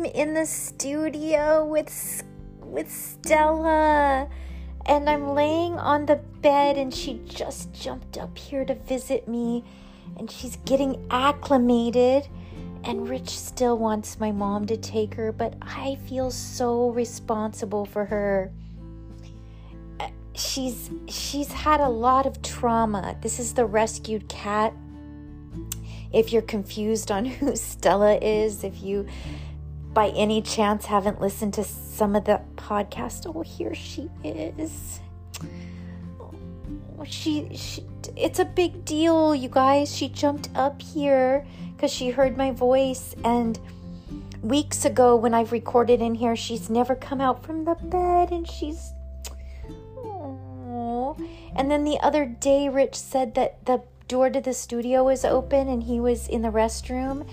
am in the studio with with Stella and I'm laying on the bed and she just jumped up here to visit me and she's getting acclimated and Rich still wants my mom to take her, but I feel so responsible for her. Uh, she's she's had a lot of trauma. This is the rescued cat. If you're confused on who Stella is, if you by any chance haven't listened to some of the podcast, oh here she is. She, she it's a big deal, you guys. She jumped up here because she heard my voice. And weeks ago, when I've recorded in here, she's never come out from the bed and she's. Aww. And then the other day, Rich said that the door to the studio was open and he was in the restroom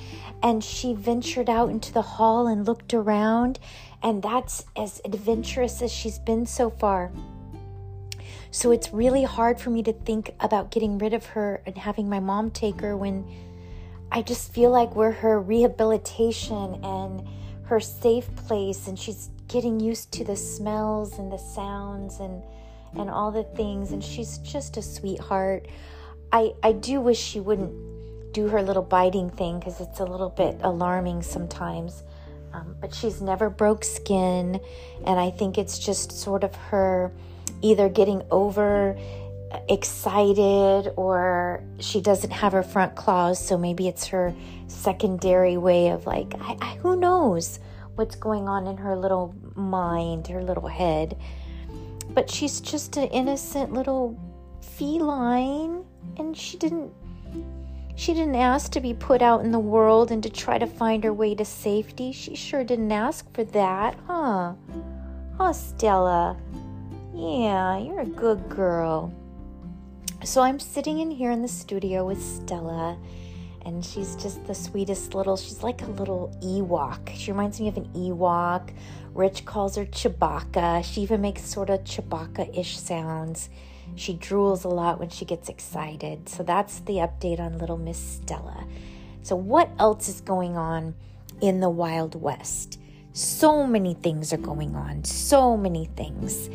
and she ventured out into the hall and looked around and that's as adventurous as she's been so far. So it's really hard for me to think about getting rid of her and having my mom take her when I just feel like we're her rehabilitation and her safe place and she's getting used to the smells and the sounds and and all the things and she's just a sweetheart. I I do wish she wouldn't do her little biting thing cuz it's a little bit alarming sometimes. Um, but she's never broke skin and I think it's just sort of her either getting over excited or she doesn't have her front claws so maybe it's her secondary way of like I, I, who knows what's going on in her little mind her little head but she's just an innocent little feline and she didn't she didn't ask to be put out in the world and to try to find her way to safety she sure didn't ask for that huh huh stella yeah you're a good girl so I'm sitting in here in the studio with Stella, and she's just the sweetest little, she's like a little Ewok. She reminds me of an Ewok. Rich calls her Chewbacca. She even makes sort of Chewbacca ish sounds. She drools a lot when she gets excited. So that's the update on little Miss Stella. So, what else is going on in the Wild West? So many things are going on, so many things.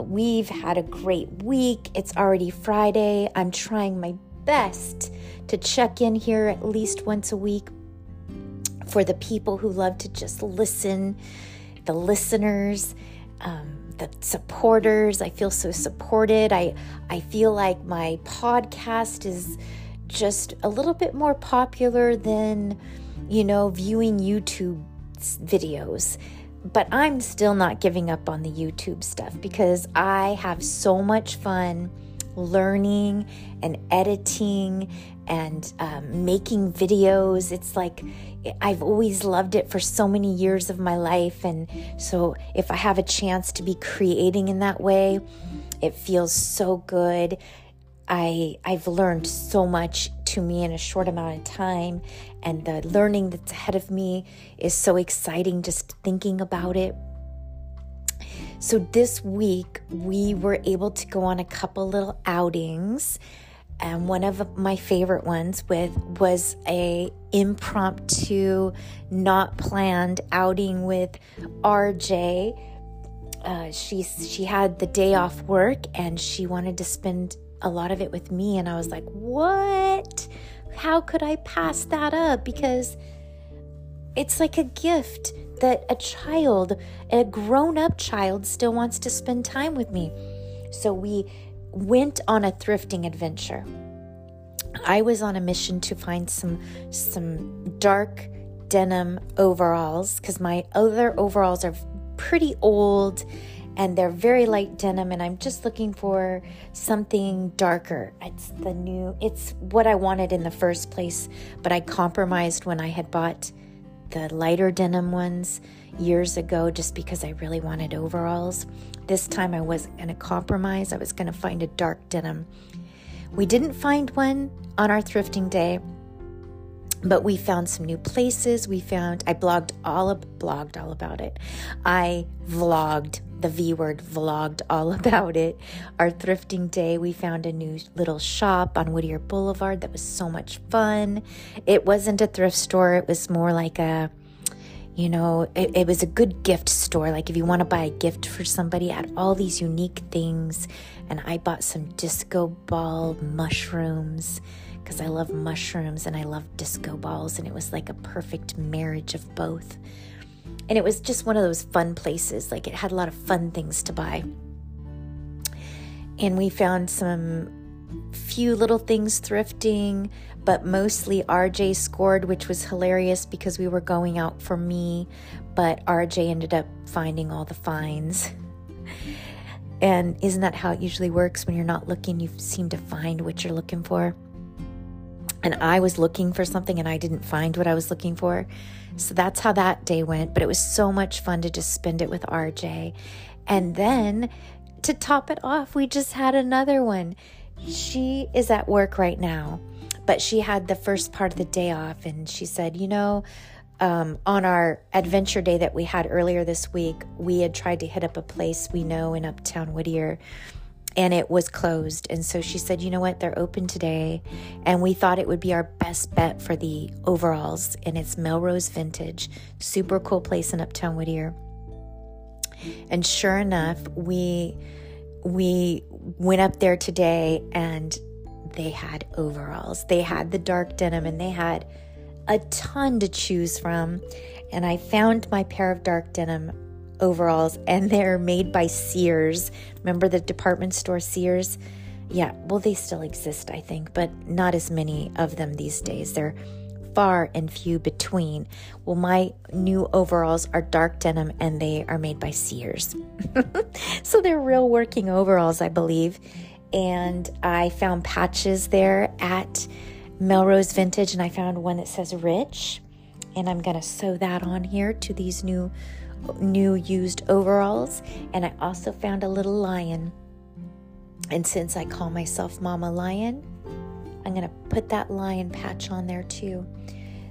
We've had a great week. It's already Friday. I'm trying my best to check in here at least once a week for the people who love to just listen, the listeners, um, the supporters. I feel so supported. I, I feel like my podcast is just a little bit more popular than, you know, viewing YouTube videos but I'm still not giving up on the YouTube stuff because I have so much fun learning and editing and um, making videos. It's like I've always loved it for so many years of my life. And so if I have a chance to be creating in that way, it feels so good. I I've learned so much to me in a short amount of time and the learning that's ahead of me is so exciting just thinking about it. So this week we were able to go on a couple little outings and one of my favorite ones with was a impromptu not planned outing with RJ uh, she she had the day off work and she wanted to spend a lot of it with me. And I was like, what? How could I pass that up? Because it's like a gift that a child, a grown up child, still wants to spend time with me. So we went on a thrifting adventure. I was on a mission to find some some dark denim overalls because my other overalls are pretty old and they're very light denim and I'm just looking for something darker. It's the new it's what I wanted in the first place, but I compromised when I had bought the lighter denim ones years ago just because I really wanted overalls. This time I wasn't going to compromise. I was going to find a dark denim. We didn't find one on our thrifting day, but we found some new places. We found I blogged all blogged all about it. I vlogged the V word vlogged all about it. Our thrifting day, we found a new little shop on Whittier Boulevard that was so much fun. It wasn't a thrift store, it was more like a You know, it, it was a good gift store. Like if you want to buy a gift for somebody, had all these unique things. And I bought some disco ball mushrooms because I love mushrooms and I love disco balls. And it was like a perfect marriage of both. And it was just one of those fun places. Like it had a lot of fun things to buy. And we found some few little things thrifting, but mostly RJ scored, which was hilarious because we were going out for me, but RJ ended up finding all the finds. And isn't that how it usually works? When you're not looking, you seem to find what you're looking for. And I was looking for something and I didn't find what I was looking for. So that's how that day went. But it was so much fun to just spend it with RJ. And then to top it off, we just had another one. She is at work right now, but she had the first part of the day off. And she said, You know, um, on our adventure day that we had earlier this week, we had tried to hit up a place we know in Uptown Whittier and it was closed. And so she said, you know what, they're open today. And we thought it would be our best bet for the overalls. And it's Melrose Vintage, super cool place in Uptown Whittier. And sure enough, we we went up there today and they had overalls. They had the dark denim and they had a ton to choose from. And I found my pair of dark denim overalls and they're made by Sears. Remember the department store Sears? Yeah, well, they still exist, I think, but not as many of them these days. They're far and few between. Well, my new overalls are dark denim and they are made by Sears. so they're real working overalls, I believe. And I found patches there at Melrose Vintage and I found one that says Rich. And I'm going to sew that on here to these new new used overalls, and I also found a little lion. And since I call myself Mama Lion, I'm going to put that lion patch on there too.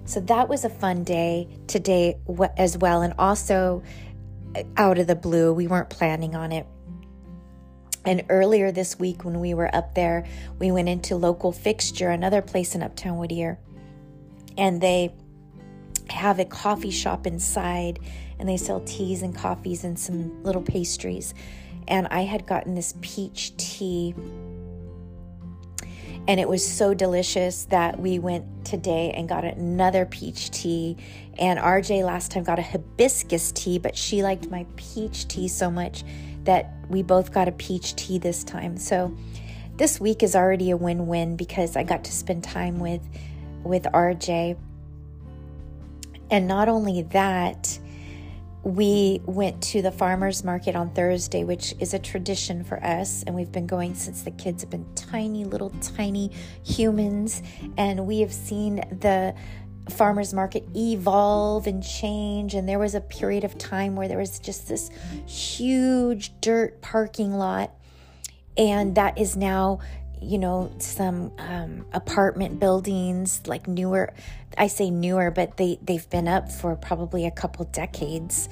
So that was a fun day today as well. And also, uh, out of the blue, we weren't planning on it. And earlier this week, when we were up there, we went into Local Fixture, another place in Uptown Whittier, and they have a coffee shop inside and they sell teas and coffees and some little pastries. And I had gotten this peach tea and it was so delicious that we went today and got another peach tea. And RJ last time got a hibiscus tea, but she liked my peach tea so much that we both got a peach tea this time. So this week is already a win-win because I got to spend time with with RJ. And not only that, we went to the farmers market on Thursday, which is a tradition for us, and we've been going since the kids have been tiny, little, tiny humans, and we have seen the farmers market evolve and change. And there was a period of time where there was just this huge dirt parking lot, and that is now you know some um, apartment buildings like newer i say newer but they they've been up for probably a couple decades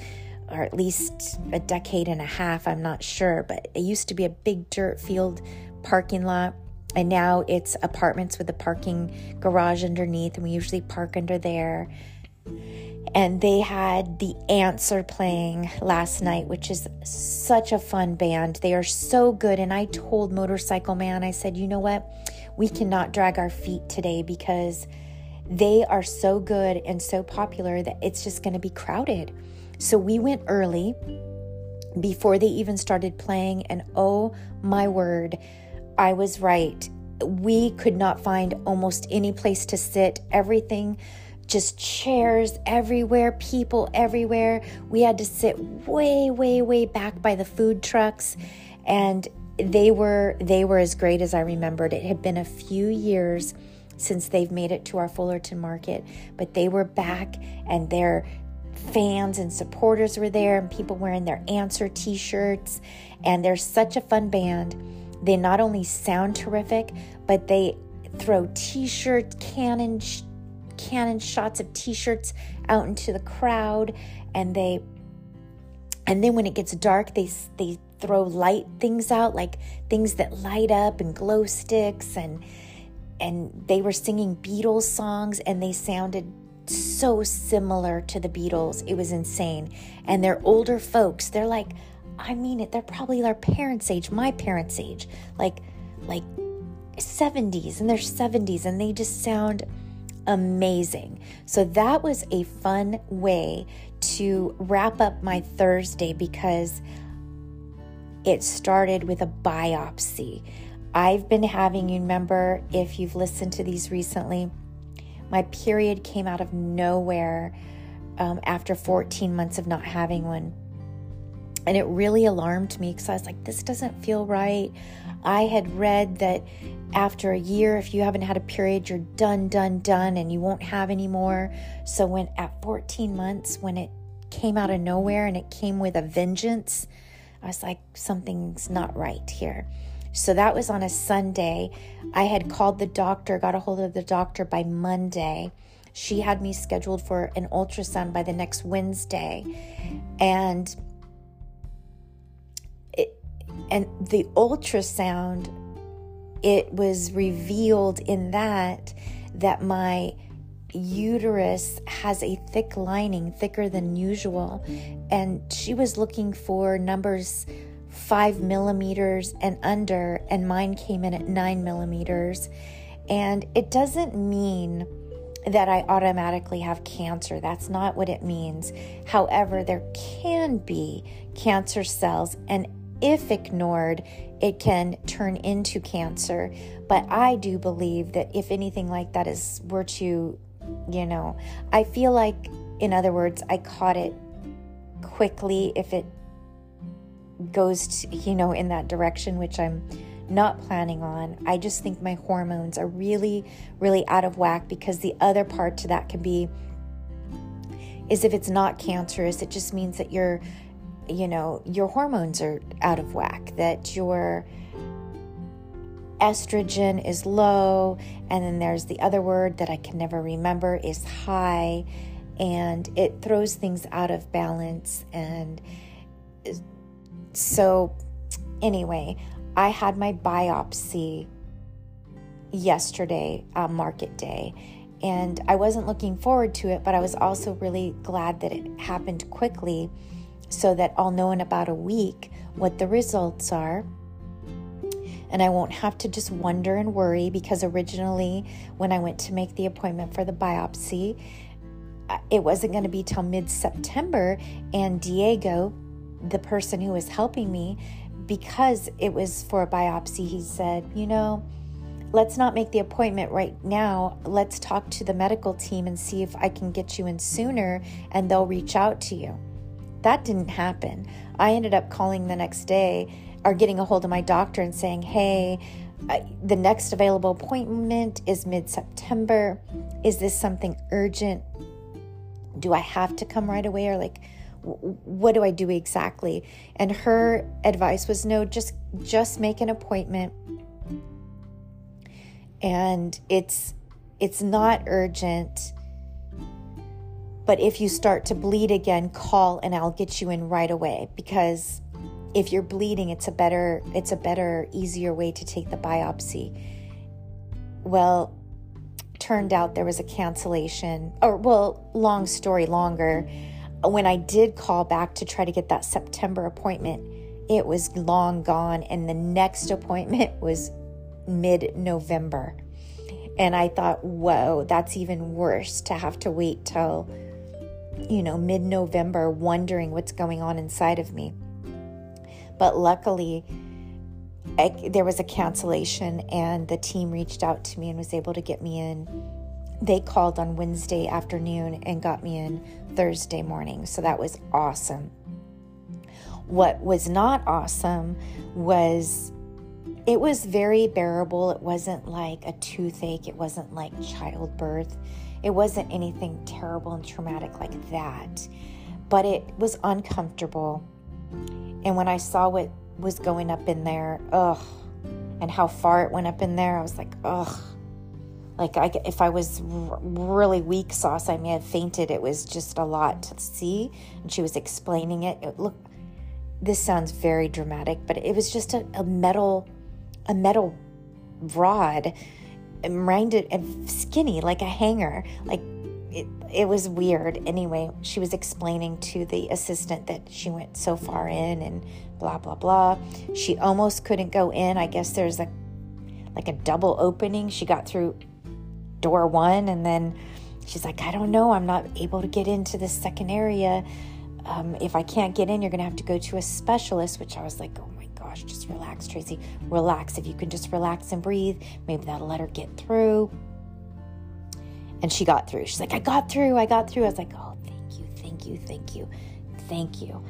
or at least a decade and a half i'm not sure but it used to be a big dirt field parking lot and now it's apartments with a parking garage underneath and we usually park under there and they had the Answer playing last night, which is such a fun band. They are so good. And I told Motorcycle Man, I said, you know what? We cannot drag our feet today because they are so good and so popular that it's just going to be crowded. So we went early before they even started playing. And oh my word, I was right. We could not find almost any place to sit. Everything just chairs everywhere, people everywhere. We had to sit way, way, way back by the food trucks and they were they were as great as I remembered. It had been a few years since they've made it to our Fullerton market, but they were back and their fans and supporters were there and people wearing their answer t-shirts and they're such a fun band. They not only sound terrific, but they throw t-shirt cannon cannon shots of t-shirts out into the crowd and they and then when it gets dark they they throw light things out like things that light up and glow sticks and and they were singing Beatles songs and they sounded so similar to the Beatles. It was insane. And they're older folks. They're like, I mean it, they're probably our parents' age, my parents' age. Like like 70s and they're 70s and they just sound amazing. So that was a fun way to wrap up my Thursday because it started with a biopsy. I've been having, you remember, if you've listened to these recently, my period came out of nowhere um, after 14 months of not having one. And it really alarmed me because I was like, this doesn't feel right. I had read that after a year, if you haven't had a period, you're done, done, done, and you won't have any more. So, when at 14 months, when it came out of nowhere and it came with a vengeance, I was like, something's not right here. So that was on a Sunday. I had called the doctor, got a hold of the doctor by Monday. She had me scheduled for an ultrasound by the next Wednesday. And and the ultrasound, it was revealed in that that my uterus has a thick lining, thicker than usual. And she was looking for numbers five millimeters and under, and mine came in at nine millimeters. And it doesn't mean that I automatically have cancer. That's not what it means. However, there can be cancer cells, and if ignored, it can turn into cancer. But I do believe that if anything like that is were to, you know, I feel like, in other words, I caught it quickly if it goes, to, you know, in that direction, which I'm not planning on. I just think my hormones are really, really out of whack because the other part to that can be is if it's not cancerous, it just means that you're you know, your hormones are out of whack, that your estrogen is low, and then there's the other word that I can never remember is high, and it throws things out of balance. And so, anyway, I had my biopsy yesterday, uh, market day, and I wasn't looking forward to it, but I was also really glad that it happened quickly so that I'll know in about a week what the results are. And I won't have to just wonder and worry because originally, when I went to make the appointment for the biopsy, uh, it wasn't going to be till mid September. And Diego, the person who was helping me, because it was for a biopsy, he said, You know, let's not make the appointment right now. Let's talk to the medical team and see if I can get you in sooner and they'll reach out to you. That didn't happen. I ended up calling the next day or getting a hold of my doctor and saying, hey, I, the next available appointment is mid September. Is this something urgent? Do I have to come right away or like what do I do exactly? And her advice was no, just just make an appointment. And it's it's not urgent but if you start to bleed again, call and I'll get you in right away because if you're bleeding, it's a better it's a better easier way to take the biopsy. Well, turned out there was a cancellation or well, long story longer. When I did call back to try to get that September appointment, it was long gone and the next appointment was mid-November. And I thought, whoa, that's even worse to have to wait till you know, mid November, wondering what's going on inside of me. But luckily, I, there was a cancellation, and the team reached out to me and was able to get me in. They called on Wednesday afternoon and got me in Thursday morning. So that was awesome. What was not awesome was it was very bearable. It wasn't like a toothache, it wasn't like childbirth. It wasn't anything terrible and traumatic like that, but it was uncomfortable. And when I saw what was going up in there, ugh, and how far it went up in there, I was like, ugh. Like I, if I was r- really weak sauce, I may have fainted. It was just a lot to see. And she was explaining it. it look, this sounds very dramatic, but it was just a, a metal, a metal rod rounded and skinny like a hanger like it, it was weird. Anyway, she was explaining to the assistant that she went so far in and blah blah blah. She almost couldn't go in. I guess there's a like a double opening. She got through door one and then she's like, I don't know, I'm not able to get into this second area. Um, if I can't get in, you're gonna have to go to a specialist, which I was like, oh gosh, just relax, Tracie. Relax. If you can just relax and breathe, maybe that'll let her get through. And she got through. She's like, I got through, I got through. I was like, oh, thank you, thank you, thank you, thank you.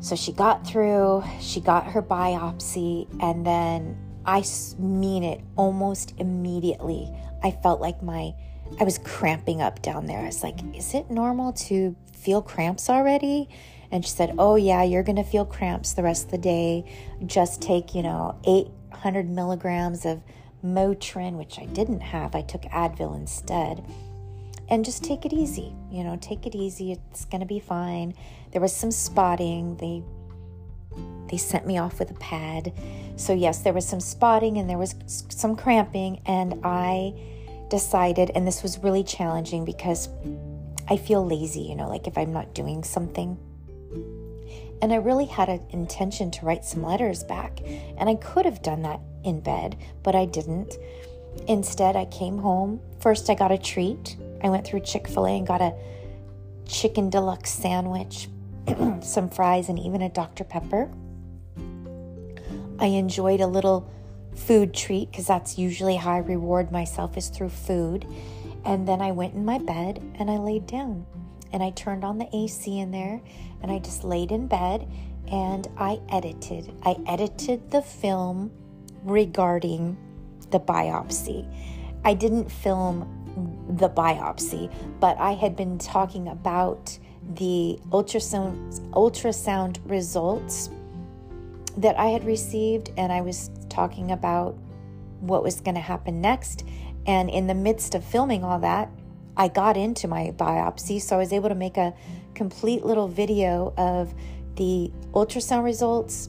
So she got through, she got her biopsy, and then I mean it almost immediately. I felt like my I was cramping up down there. I was like, "Is it normal to feel cramps already?" And she said, "Oh yeah, you're gonna feel cramps the rest of the day. Just take, you know, 800 milligrams of Motrin, which I didn't have. I took Advil instead." And just take it easy, you know, take it easy. It's gonna be fine. There was some spotting. They they sent me off with a pad. So, yes, there was some spotting and there was some cramping, and I decided, and this was really challenging because I feel lazy, you know, like if I'm not doing something. And I really had an intention to write some letters back, and I could have done that in bed, but I didn't. Instead, I came home. First, I got a treat. I went through Chick fil A and got a chicken deluxe sandwich, some fries, and even a Dr. Pepper. I enjoyed a little food treat because that's usually how I reward myself is through food. And then I went in my bed and I laid down and I turned on the AC in there and I just laid in bed and I edited. I edited the film regarding the biopsy. I didn't film the biopsy, but I had been talking about the ultrasound ultrasound results that I had received, and I was talking about what was going to happen next. And in the midst of filming all that, I got into my biopsy, so I was able to make a complete little video of the ultrasound results,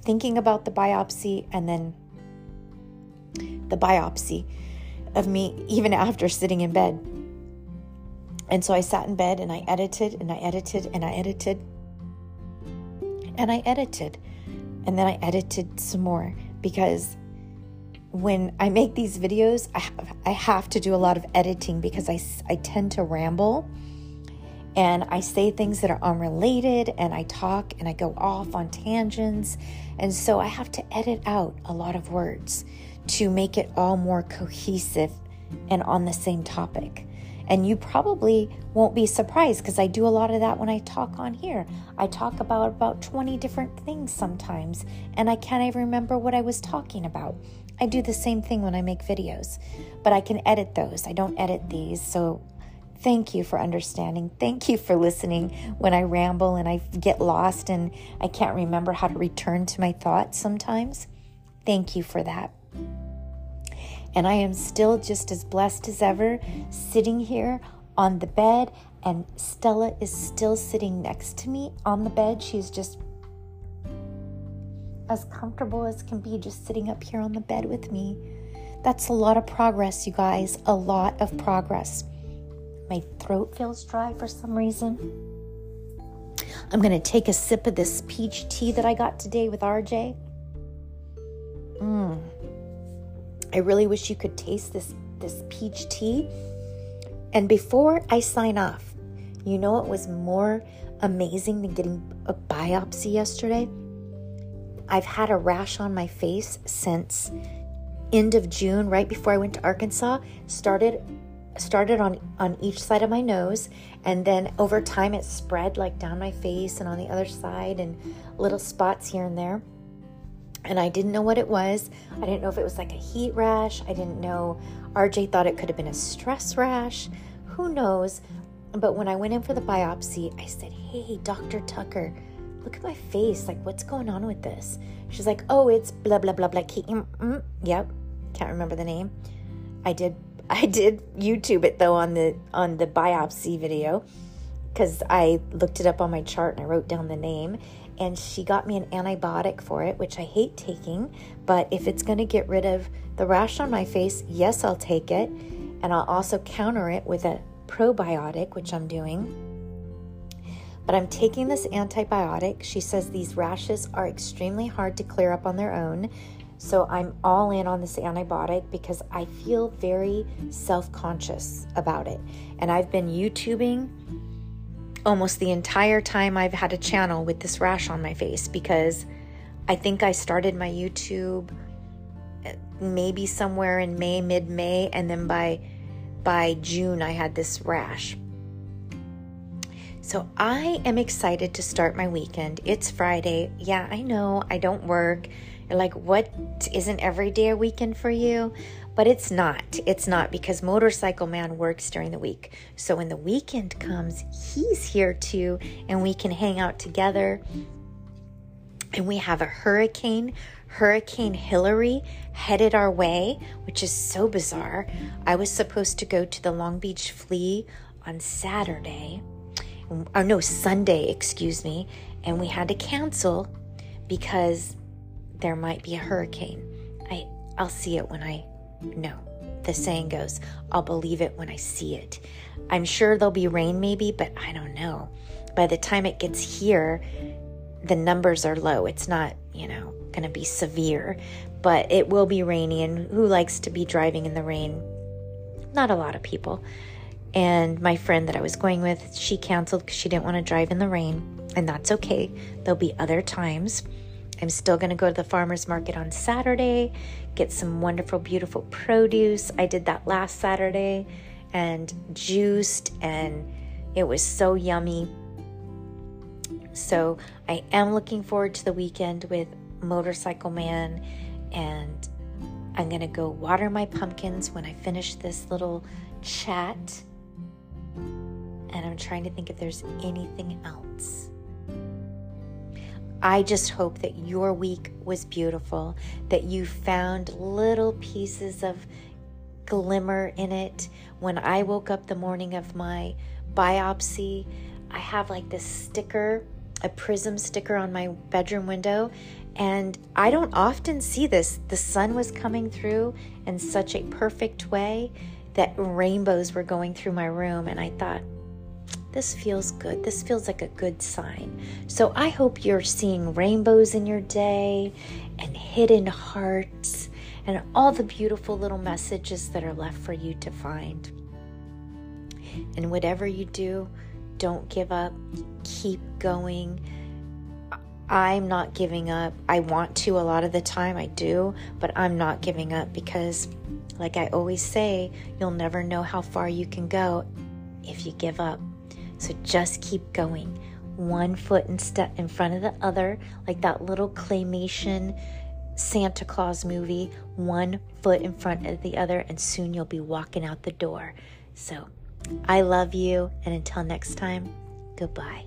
thinking about the biopsy, and then the biopsy of me even after sitting in bed. And so I sat in bed and I edited and I edited and I edited and I edited. And then I edited some more because when I make these videos, I have, I have to do a lot of editing because I, I tend to ramble and I say things that are unrelated and I talk and I go off on tangents. And so I have to edit out a lot of words to make it all more cohesive and on the same topic. And you probably won't be surprised because I do a lot of that when I talk on here. I talk about about 20 different things sometimes, and I can't even remember what I was talking about. I do the same thing when I make videos, but I can edit those. I don't edit these, so thank you for understanding. Thank you for listening when I ramble and I get lost and I can't remember how to return to my thoughts sometimes. Thank you for that. And I am still just as blessed as ever sitting here on the bed, and Stella is still sitting next to me on the bed. She's just as comfortable as can be, just sitting up here on the bed with me. That's a lot of progress, you guys. A lot of progress. My throat feels dry for some reason. I'm going to take a sip of this peach tea that I got today with RJ. Mmm. I really wish you could taste this this peach tea. And before I sign off, you know what was more amazing than getting a biopsy yesterday? I've had a rash on my face since end of June, right before I went to Arkansas. Started started on on each side of my nose and then over time it spread like down my face and on the other side and little spots here and there and I didn't know what it was. I didn't know if it was like a heat rash. I didn't know. RJ thought it could have been a stress rash. Who knows? But when I went in for the biopsy, I said, Hey, Dr. Tucker, look at my face. Like, what's going on with this? She's like, Oh, it's blah, blah, blah, blah. Mm, mm, yep. Can't remember the name. I did. I did YouTube it though on the on the biopsy video because I looked it up on my chart and I wrote down the name and she got me an antibiotic for it, which I hate taking. But if it's going to get rid of the rash on my face, yes, I'll take it. And I'll also counter it with a probiotic, which I'm doing. But I'm taking this antibiotic. She says these rashes are extremely hard to clear up on their own. So I'm all in on this antibiotic because I feel very self conscious about it. And I've been YouTubing almost the entire time I've had a channel with this rash on my face because I think I started my YouTube uh, maybe somewhere in May, mid May, and then by by June I had this rash. So I am excited to start my weekend. It's Friday. Yeah, I know I don't work. Like, what isn't every day a weekend for you? But it's not. It's not because Motorcycle Man works during the week. So when the weekend comes, he's here too, and we can hang out together. And we have a hurricane, Hurricane Hilary, headed our way, which is so bizarre. I was supposed to go to the Long Beach Flea on Saturday, or no, Sunday, excuse me, and we had to cancel because there might be a hurricane. I I'll see it when I know. The saying goes, I'll believe it when I see it. I'm sure there'll be rain maybe, but I don't know. By the time it gets here, the numbers are low. It's not, you know, going to be severe, but it will be rainy and who likes to be driving in the rain? Not a lot of people. And my friend that I was going with, she canceled because she didn't want to drive in the rain, and that's okay. There'll be other times. I'm still going to go to the farmer's market on Saturday, get some wonderful, beautiful produce. I did that last Saturday and juiced, and it was so yummy. So I am looking forward to the weekend with Motorcycle Man, and I'm going to go water my pumpkins when I finish this little chat. And I'm trying to think if there's anything else. I just hope that your week was beautiful, that you found little pieces of glimmer in it. When I woke up the morning of my biopsy, I have like this sticker, a prism sticker on my bedroom window, and I don't often see this. The sun was coming through in such a perfect way that rainbows were going through my room, and I thought, this feels good. This feels like a good sign. So I hope you're seeing rainbows in your day and hidden hearts and all the beautiful little messages that are left for you to find. And whatever you do, don't give up. Keep going. I'm not giving up. I want to a lot of the time, I do, but I'm not giving up because, like I always say, you'll never know how far you can go if you give up. So just keep going, one foot in step in front of the other, like that little claymation Santa Claus movie, one foot in front of the other, and soon you'll be walking out the door. So I love you, and until next time, goodbye.